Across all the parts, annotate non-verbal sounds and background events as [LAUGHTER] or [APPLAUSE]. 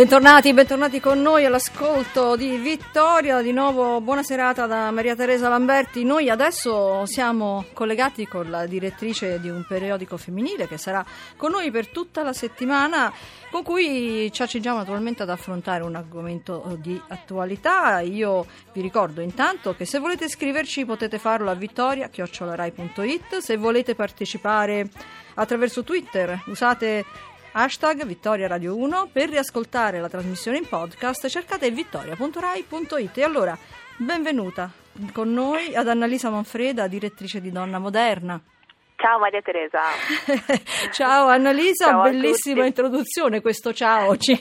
Bentornati, bentornati con noi all'ascolto di Vittoria, di nuovo buona serata da Maria Teresa Lamberti. Noi adesso siamo collegati con la direttrice di un periodico femminile che sarà con noi per tutta la settimana, con cui ci accingiamo naturalmente ad affrontare un argomento di attualità. Io vi ricordo intanto che se volete scriverci potete farlo a vittoria.it, se volete partecipare attraverso Twitter usate hashtag Vittoria Radio 1 per riascoltare la trasmissione in podcast cercate vittoria.rai.it e allora benvenuta con noi ad Annalisa Manfreda direttrice di Donna Moderna Ciao Maria Teresa. [LAUGHS] ciao Annalisa, ciao bellissima introduzione questo ciao, [LAUGHS] ci,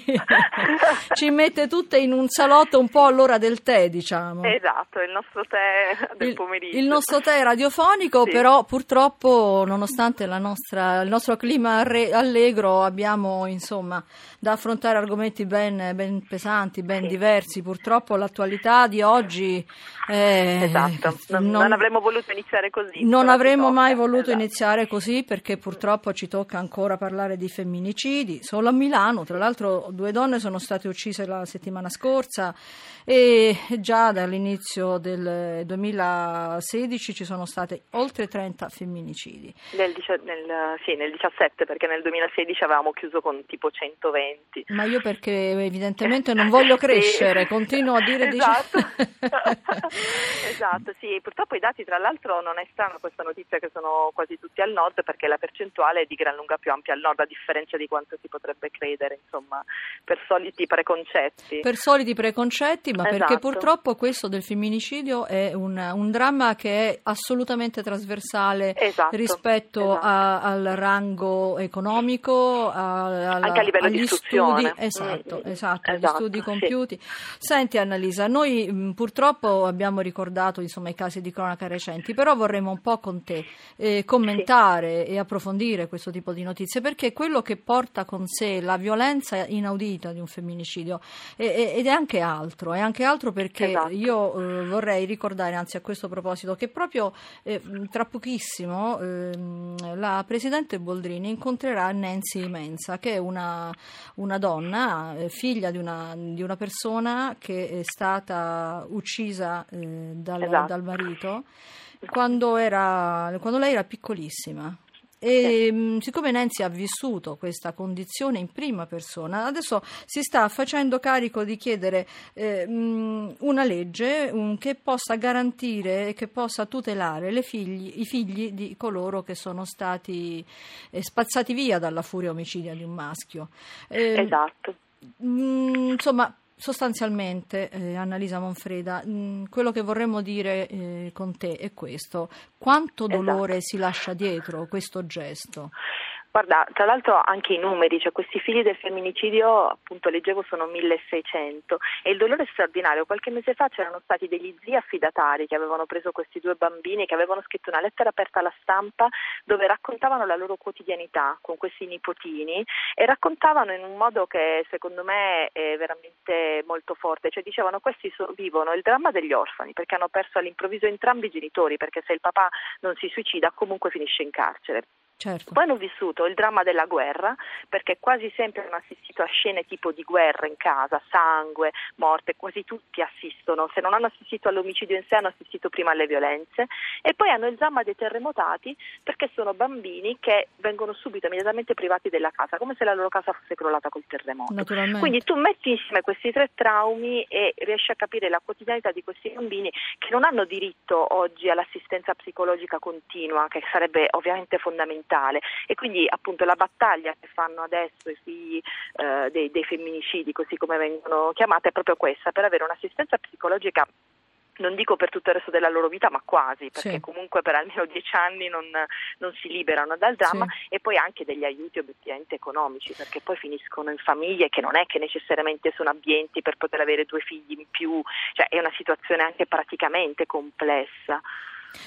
ci, mette tutte in un salotto un po' all'ora del tè diciamo. Esatto, il nostro tè del pomeriggio. Il nostro tè radiofonico sì. però purtroppo nonostante nostra, il nostro clima allegro abbiamo insomma da affrontare argomenti ben, ben pesanti, ben sì. diversi, purtroppo l'attualità di oggi... Eh, esatto, non, non, non, avremmo voluto iniziare così. Non avremmo mai voluto esatto. iniziare iniziare così perché purtroppo ci tocca ancora parlare di femminicidi. Solo a Milano, tra l'altro, due donne sono state uccise la settimana scorsa e già dall'inizio del 2016 ci sono state oltre 30 femminicidi. Nel, nel, sì, nel 17 perché nel 2016 avevamo chiuso con tipo 120. Ma io perché evidentemente [LAUGHS] non voglio crescere, sì. continuo a dire... Esatto. [LAUGHS] esatto, sì, purtroppo i dati tra l'altro non è strano questa notizia che sono quasi tutti al nord perché la percentuale è di gran lunga più ampia al nord a differenza di quanto si potrebbe credere, insomma, per soliti preconcetti. Per soliti preconcetti, ma esatto. perché purtroppo questo del femminicidio è un, un dramma che è assolutamente trasversale esatto, rispetto esatto. A, al rango economico, a, alla, anche a livello agli di studi, esatto, mm, esatto, agli studi sì. compiuti. Senti Annalisa, noi mh, purtroppo abbiamo ricordato insomma, i casi di cronaca recenti, però vorremmo un po' con te eh, commentare sì. e approfondire questo tipo di notizie perché quello che porta con sé la violenza inaudita di un femminicidio è, ed è anche altro, è anche altro perché esatto. io eh, vorrei ricordare anzi a questo proposito che proprio eh, tra pochissimo eh, la Presidente Boldrini incontrerà Nancy Mensa che è una, una donna, eh, figlia di una, di una, persona che è stata uccisa eh, dal, esatto. dal marito quando, era, quando lei era piccolissima. E sì. siccome Nancy ha vissuto questa condizione in prima persona, adesso si sta facendo carico di chiedere eh, una legge um, che possa garantire e che possa tutelare figli, i figli di coloro che sono stati eh, spazzati via dalla furia omicidia di un maschio. Eh, esatto. Mh, insomma, Sostanzialmente, eh, Annalisa Monfreda, mh, mm, quello che vorremmo dire eh, con te è questo. Quanto dolore esatto. si lascia dietro questo gesto? Guarda, tra l'altro anche i numeri, cioè questi figli del femminicidio, appunto leggevo, sono 1600 e il dolore è straordinario. Qualche mese fa c'erano stati degli zii affidatari che avevano preso questi due bambini, che avevano scritto una lettera aperta alla stampa dove raccontavano la loro quotidianità con questi nipotini e raccontavano in un modo che secondo me è veramente molto forte, cioè dicevano questi vivono il dramma degli orfani perché hanno perso all'improvviso entrambi i genitori, perché se il papà non si suicida comunque finisce in carcere. Certo. Poi hanno vissuto il dramma della guerra, perché quasi sempre hanno assistito a scene tipo di guerra in casa, sangue, morte, quasi tutti assistono, se non hanno assistito all'omicidio in sé hanno assistito prima alle violenze e poi hanno il dramma dei terremotati perché sono bambini che vengono subito immediatamente privati della casa, come se la loro casa fosse crollata col terremoto. Quindi tu metti insieme questi tre traumi e riesci a capire la quotidianità di questi bambini che non hanno diritto oggi all'assistenza psicologica continua, che sarebbe ovviamente fondamentale fondamentale e quindi appunto la battaglia che fanno adesso i figli eh, dei, dei femminicidi, così come vengono chiamate, è proprio questa, per avere un'assistenza psicologica non dico per tutto il resto della loro vita, ma quasi, perché sì. comunque per almeno dieci anni non, non si liberano dal dramma sì. e poi anche degli aiuti obiettivamente economici, perché poi finiscono in famiglie che non è che necessariamente sono ambienti per poter avere due figli in più, cioè è una situazione anche praticamente complessa.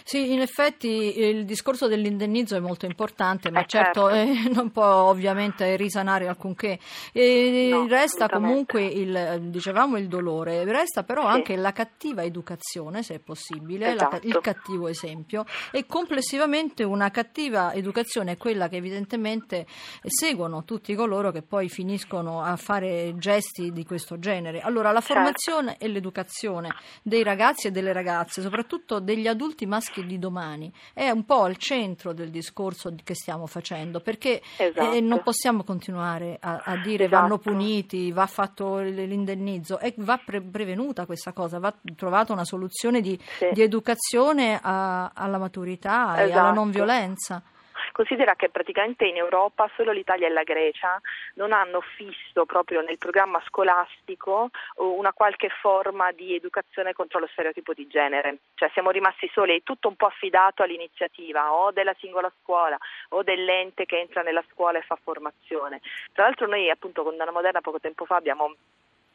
Sì, in effetti il discorso dell'indennizzo è molto importante, ma Eh, certo, certo. eh, [LAUGHS] non può ovviamente risanare alcunché. E No, resta comunque il, dicevamo il dolore, resta però Sì. anche la cattiva educazione, se è possibile, la Esatto. il cattivo esempio e complessivamente una cattiva educazione è quella che evidentemente seguono tutti coloro che poi finiscono a fare gesti di questo genere. Allora, la Certo. formazione e l'educazione dei ragazzi e delle ragazze, soprattutto degli adulti maschi di domani, è un po' al centro del discorso di- che stiamo facendo, perché Esatto. eh, non possiamo continuare a, a dire Esatto. vanno puniti, va fatto l'indennizzo, e va pre- prevenuta questa cosa, va trovata una soluzione di, Sì. di educazione a- alla maturità e alla Esatto. non violenza. Considera che praticamente in Europa solo l'Italia e la Grecia non hanno fisso proprio nel programma scolastico uh, una qualche forma di educazione contro lo stereotipo di genere. Cioè siamo rimasti soli, è tutto un po' affidato all'iniziativa o della singola scuola o dell'ente che entra nella scuola e fa formazione. Tra l'altro noi appunto con Dana Moderna poco tempo fa abbiamo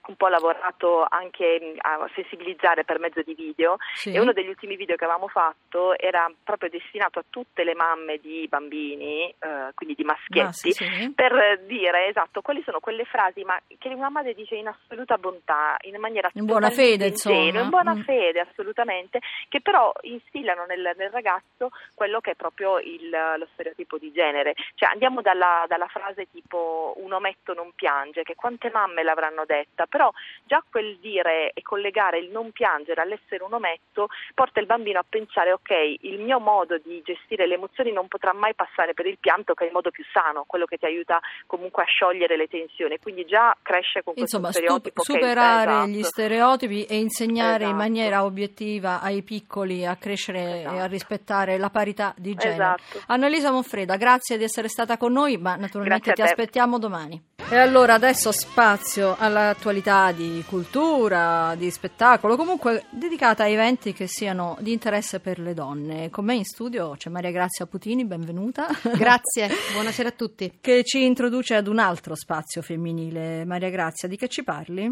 un po' lavorato anche a sensibilizzare per mezzo di video Sì. e uno degli ultimi video che avevamo fatto era proprio destinato a tutte le mamme di bambini, eh, quindi di maschietti, Ah, sì, sì. per dire esatto quali sono quelle frasi ma che una madre dice in assoluta bontà, in maniera In buona fede, insomma. in buona Mm. fede assolutamente, che però instillano nel, nel ragazzo quello che è proprio il- lo stereotipo di genere. Cioè andiamo dalla, dalla frase tipo un ometto non piange, che quante mamme l'avranno detta, però già quel dire e collegare il non piangere all'essere un ometto porta il bambino a pensare ok, il mio modo di gestire le emozioni non potrà mai passare per il pianto che è il modo più sano, quello che ti aiuta comunque a sciogliere le tensioni, quindi già cresce con questo Insomma, stereotipo che- superare esatto. gli stereotipi e insegnare in Esatto. maniera obiettiva ai piccoli a crescere e a Esatto. rispettare la parità di genere. Esatto. Annalisa Monfreda, grazie di essere stata con noi, ma naturalmente ti aspettiamo domani. E allora adesso spazio all'attualità di cultura, di spettacolo, comunque dedicata a eventi che siano di interesse per le donne. Con me in studio c'è Maria Grazia Putini, benvenuta. Grazie, [LAUGHS] buonasera a tutti. che ci introduce ad un altro spazio femminile. Maria Grazia, di che ci parli?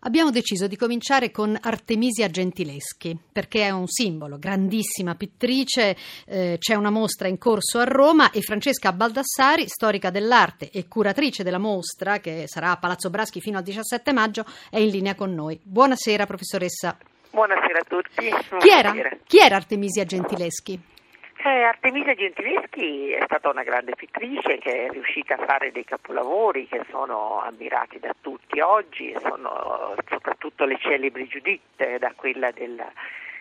Abbiamo deciso di cominciare con Artemisia Gentileschi perché è un simbolo, grandissima pittrice, eh, c'è una mostra in corso a Roma e Francesca Baldassari, storica dell'arte e curatrice della mostra che sarà a Palazzo Braschi fino al 17 maggio, è in linea con noi. Buonasera professoressa. Buonasera a tutti. Chi era, chi era Artemisia Gentileschi? Eh, Artemisia Gentileschi è stata una grande pittrice che è riuscita a fare dei capolavori che sono ammirati da tutti oggi, sono soprattutto le celebri Giuditte, da quella della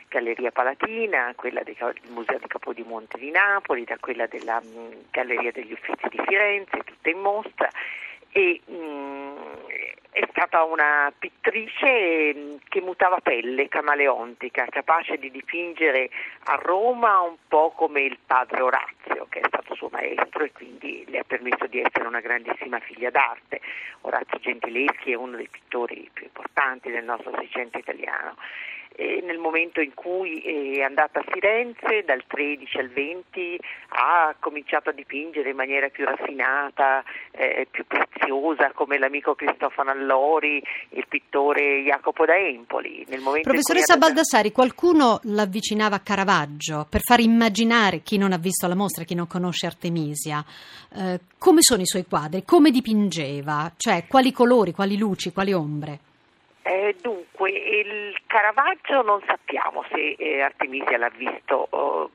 Galleria Palatina, quella del Museo di Capodimonte di Napoli, da quella della mh, Galleria degli Uffizi di Firenze, tutte in mostra e mh, è stata una pittrice mh, che mutava pelle, camaleontica, capace di dipingere a Roma un po' come il padre Orazio, che è stato suo maestro e quindi le ha permesso di essere una grandissima figlia d'arte. Orazio Gentileschi è uno dei pittori più importanti del nostro Seicento italiano. E nel momento in cui è andata a Firenze, dal 13 al 20, ha cominciato a dipingere in maniera più raffinata, eh, più preziosa, come l'amico Cristofano Allori, il pittore Jacopo da Empoli. Professoressa andata- Baldassari, qualcuno l'avvicinava a Caravaggio per far immaginare chi non ha visto la mostra, chi non conosce Artemisia, eh, come sono i suoi quadri, come dipingeva, cioè quali colori, quali luci, quali ombre. Eh, dunque, il Caravaggio non sappiamo se eh, Artemisia l'ha visto oh,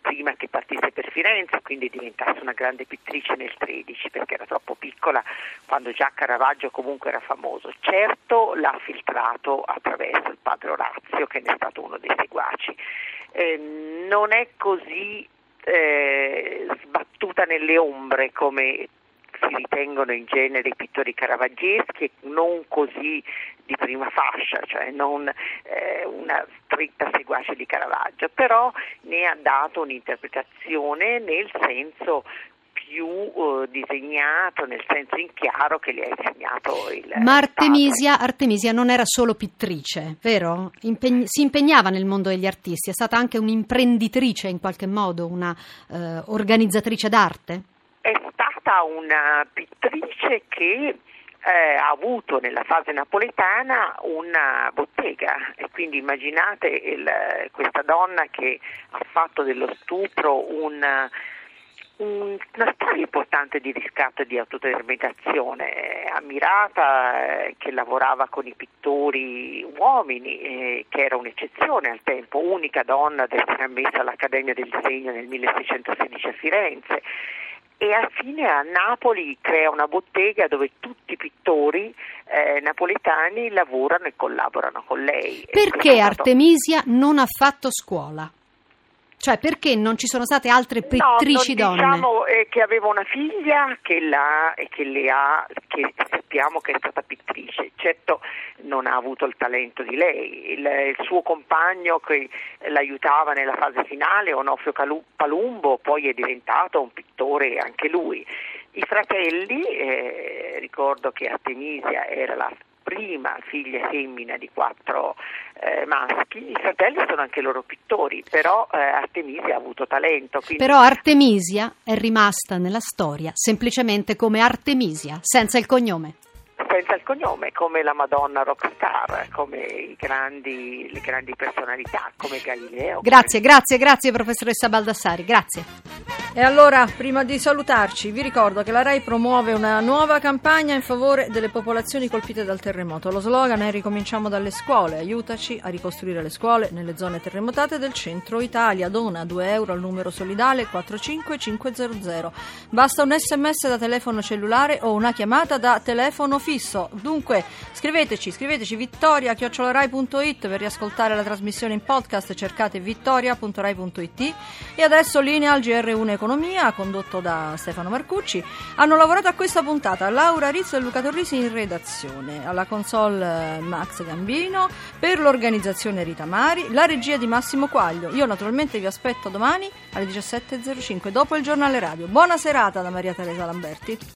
prima che partisse per Firenze, quindi diventasse una grande pittrice nel 13 perché era troppo piccola quando già Caravaggio comunque era famoso. Certo l'ha filtrato attraverso il padre Orazio che ne è stato uno dei seguaci. Eh, non è così eh, sbattuta nelle ombre come si ritengono in genere i pittori caravaggeschi e non così di prima fascia, cioè non eh, una stretta seguace di Caravaggio, però ne ha dato un'interpretazione nel senso più eh, disegnato, nel senso in chiaro che le ha insegnato il Ma Artemisia, Artemisia non era solo pittrice, vero? Impegn- si impegnava nel mondo degli artisti, è stata anche un'imprenditrice in qualche modo, una eh, organizzatrice d'arte. È stata una pittrice che eh, ha avuto nella fase napoletana una bottega. E quindi immaginate il, questa donna che ha fatto dello stupro un una storia importante di riscatto e di autodeterminazione, ammirata, eh, che lavorava con i pittori uomini, eh, che era un'eccezione al tempo, unica donna ad essere ammessa all'Accademia del Disegno nel 1616 a Firenze e alla fine a Napoli crea una bottega dove tutti i pittori eh, napoletani lavorano e collaborano con lei. Perché Artemisia non ha fatto scuola? Cioè perché non ci sono state altre pittrici no, donne? Diciamo eh, che aveva una figlia che, che le ha, che sappiamo che è stata pittrice. Certo non ha avuto il talento di lei. Il, il suo compagno che l'aiutava nella fase finale, Onofrio Palumbo, poi è diventato un pittore anche lui. I fratelli, eh, ricordo che Artemisia era la prima figlia femmina di quattro eh, maschi, i fratelli sono anche loro pittori, però eh, Artemisia ha avuto talento. Quindi... Però Artemisia è rimasta nella storia semplicemente come Artemisia, senza il cognome senza il cognome, come la Madonna rockstar, come grandi, le grandi personalità, come Galileo. Grazie, come... grazie, grazie professoressa Baldassari, grazie. E allora, prima di salutarci, vi ricordo che la RAI promuove una nuova campagna in favore delle popolazioni colpite dal terremoto. Lo slogan è Ricominciamo dalle scuole, aiutaci a ricostruire le scuole nelle zone terremotate del centro Italia. Dona 2 euro al numero solidale 45500. Basta un sms da telefono cellulare o una chiamata da telefono fisso. Dunque, scriveteci, scriveteci vittoria.rai.it per riascoltare la trasmissione in podcast, cercate vittoria.rai.it e adesso linea al GR1 Economia, condotto da Stefano Marcucci. Hanno lavorato a questa puntata Laura Rizzo e Luca Torrisi in redazione, alla console eh, Max Gambino, per l'organizzazione Rita Mari, la regia di Massimo Quaglio. Io naturalmente vi aspetto domani alle 17.05 dopo il giornale radio. Buona serata da Maria Teresa Lamberti.